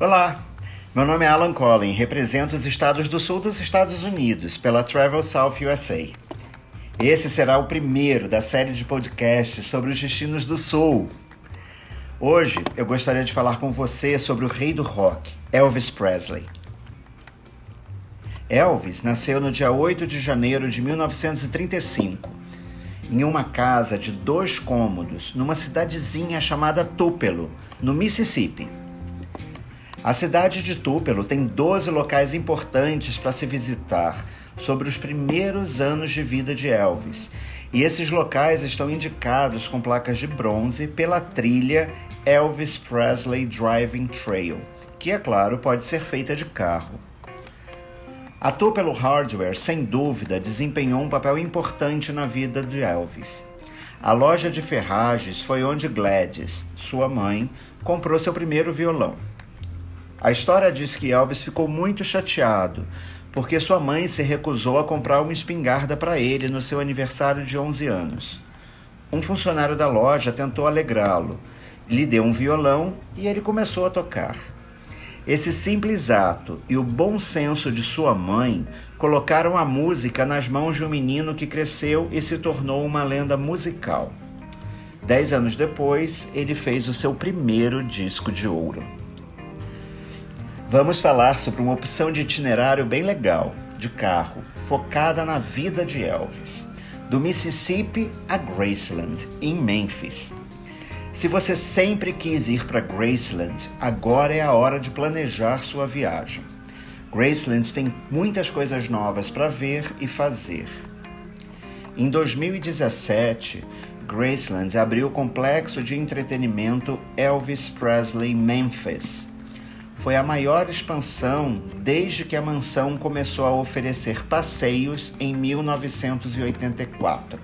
Olá, meu nome é Alan Collin, represento os estados do sul dos Estados Unidos pela Travel South USA. Esse será o primeiro da série de podcasts sobre os destinos do sul. Hoje eu gostaria de falar com você sobre o rei do rock, Elvis Presley. Elvis nasceu no dia 8 de janeiro de 1935, em uma casa de dois cômodos, numa cidadezinha chamada Tupelo, no Mississippi. A cidade de Tupelo tem 12 locais importantes para se visitar sobre os primeiros anos de vida de Elvis. E esses locais estão indicados com placas de bronze pela trilha Elvis Presley Driving Trail, que, é claro, pode ser feita de carro. A Tupelo Hardware, sem dúvida, desempenhou um papel importante na vida de Elvis. A loja de ferragens foi onde Gladys, sua mãe, comprou seu primeiro violão. A história diz que Elvis ficou muito chateado porque sua mãe se recusou a comprar uma espingarda para ele no seu aniversário de 11 anos. Um funcionário da loja tentou alegrá-lo, lhe deu um violão e ele começou a tocar. Esse simples ato e o bom senso de sua mãe colocaram a música nas mãos de um menino que cresceu e se tornou uma lenda musical. Dez anos depois, ele fez o seu primeiro disco de ouro. Vamos falar sobre uma opção de itinerário bem legal, de carro, focada na vida de Elvis, do Mississippi a Graceland, em Memphis. Se você sempre quis ir para Graceland, agora é a hora de planejar sua viagem. Graceland tem muitas coisas novas para ver e fazer. Em 2017, Graceland abriu o complexo de entretenimento Elvis Presley Memphis foi a maior expansão desde que a mansão começou a oferecer passeios em 1984.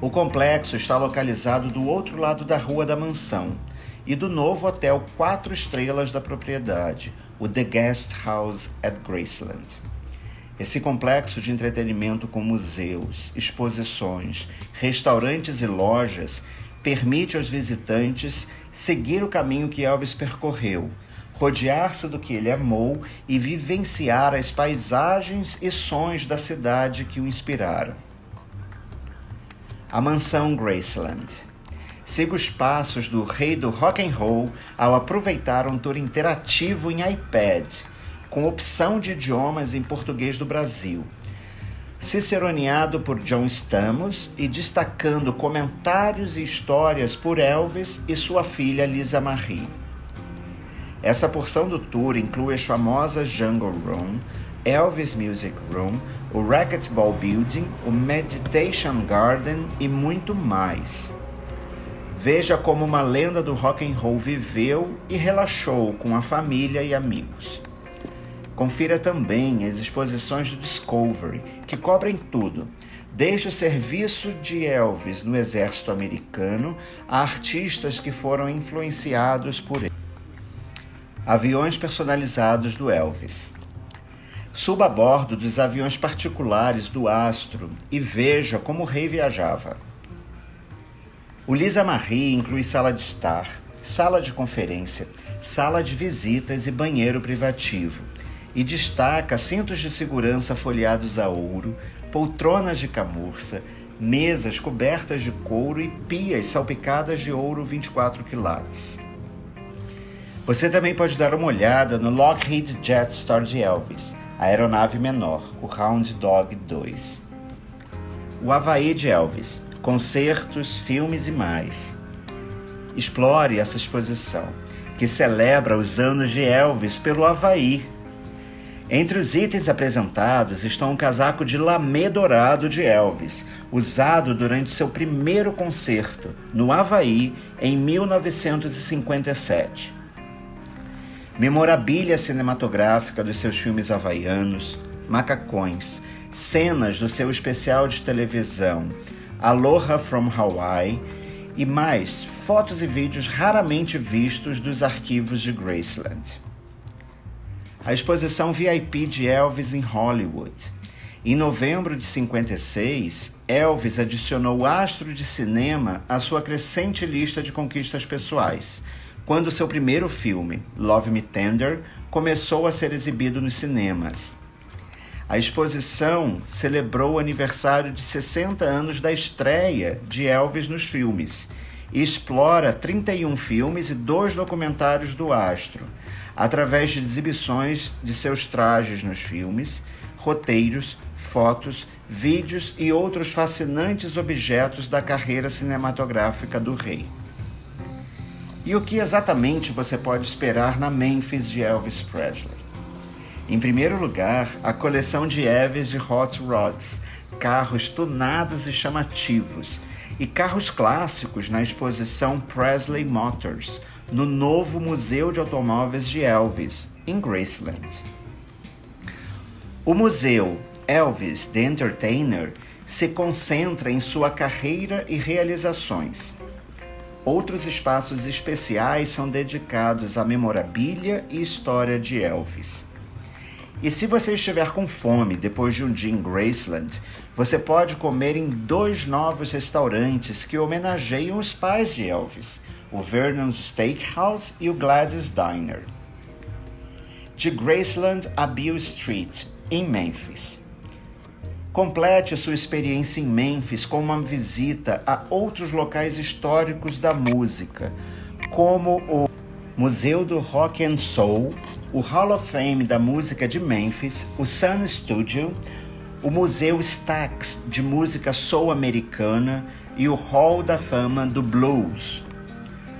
O complexo está localizado do outro lado da rua da mansão e do novo hotel quatro estrelas da propriedade, o The Guest House at Graceland. Esse complexo de entretenimento com museus, exposições, restaurantes e lojas permite aos visitantes seguir o caminho que Elvis percorreu, rodear-se do que ele amou e vivenciar as paisagens e sons da cidade que o inspiraram. A mansão Graceland. Siga os passos do rei do rock and roll ao aproveitar um tour interativo em iPad, com opção de idiomas em português do Brasil ciceroneado por John Stamos e destacando comentários e histórias por Elvis e sua filha Lisa Marie. Essa porção do tour inclui as famosas Jungle Room, Elvis Music Room, o Racquetball Building, o Meditation Garden e muito mais. Veja como uma lenda do rock and roll viveu e relaxou com a família e amigos. Confira também as exposições do Discovery, que cobrem tudo, desde o serviço de Elvis no exército americano a artistas que foram influenciados por ele. Aviões personalizados do Elvis. Suba a bordo dos aviões particulares do astro e veja como o rei viajava. O Lisa Marie inclui sala de estar, sala de conferência, sala de visitas e banheiro privativo e destaca cintos de segurança folheados a ouro, poltronas de camurça, mesas cobertas de couro e pias salpicadas de ouro 24 quilates. Você também pode dar uma olhada no Lockheed Jetstar de Elvis, a aeronave menor, o Hound Dog 2. O Havaí de Elvis, concertos, filmes e mais. Explore essa exposição, que celebra os anos de Elvis pelo Havaí, entre os itens apresentados estão um casaco de lamê dourado de Elvis, usado durante seu primeiro concerto no Havaí em 1957. Memorabilia cinematográfica dos seus filmes havaianos, macacões, cenas do seu especial de televisão Aloha from Hawaii e mais fotos e vídeos raramente vistos dos arquivos de Graceland a exposição VIP de Elvis em Hollywood. Em novembro de 56, Elvis adicionou o astro de cinema à sua crescente lista de conquistas pessoais, quando seu primeiro filme, Love Me Tender, começou a ser exibido nos cinemas. A exposição celebrou o aniversário de 60 anos da estreia de Elvis nos filmes e explora 31 filmes e dois documentários do astro, através de exibições de seus trajes nos filmes, roteiros, fotos, vídeos e outros fascinantes objetos da carreira cinematográfica do rei. E o que exatamente você pode esperar na Memphis de Elvis Presley? Em primeiro lugar, a coleção de Eves de Hot Rods, carros tunados e chamativos, e carros clássicos na exposição Presley Motors, no novo Museu de Automóveis de Elvis, em Graceland. O museu Elvis The Entertainer se concentra em sua carreira e realizações. Outros espaços especiais são dedicados à memorabilia e história de Elvis. E se você estiver com fome depois de um dia em Graceland, você pode comer em dois novos restaurantes que homenageiam os pais de Elvis, o Vernon's Steakhouse e o Gladys Diner. De Graceland a Beale Street, em Memphis. Complete sua experiência em Memphis com uma visita a outros locais históricos da música, como o Museu do Rock and Soul, o Hall of Fame da música de Memphis, o Sun Studio, o Museu Stax de música soul americana e o Hall da Fama do Blues.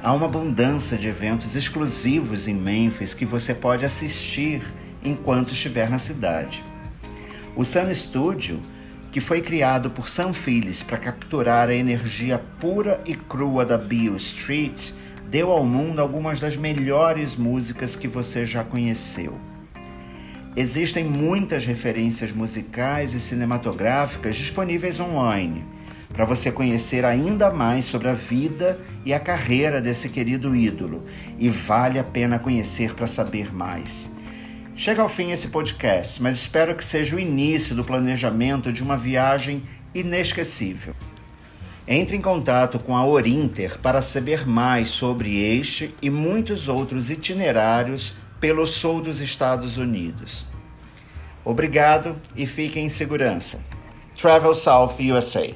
Há uma abundância de eventos exclusivos em Memphis que você pode assistir enquanto estiver na cidade. O Sun Studio, que foi criado por Sam Phillips para capturar a energia pura e crua da Beale Street, deu ao mundo algumas das melhores músicas que você já conheceu. Existem muitas referências musicais e cinematográficas disponíveis online para você conhecer ainda mais sobre a vida e a carreira desse querido ídolo, e vale a pena conhecer para saber mais. Chega ao fim esse podcast, mas espero que seja o início do planejamento de uma viagem inesquecível. Entre em contato com a Orinter para saber mais sobre este e muitos outros itinerários pelo sul dos Estados Unidos. Obrigado e fiquem em segurança. Travel South USA.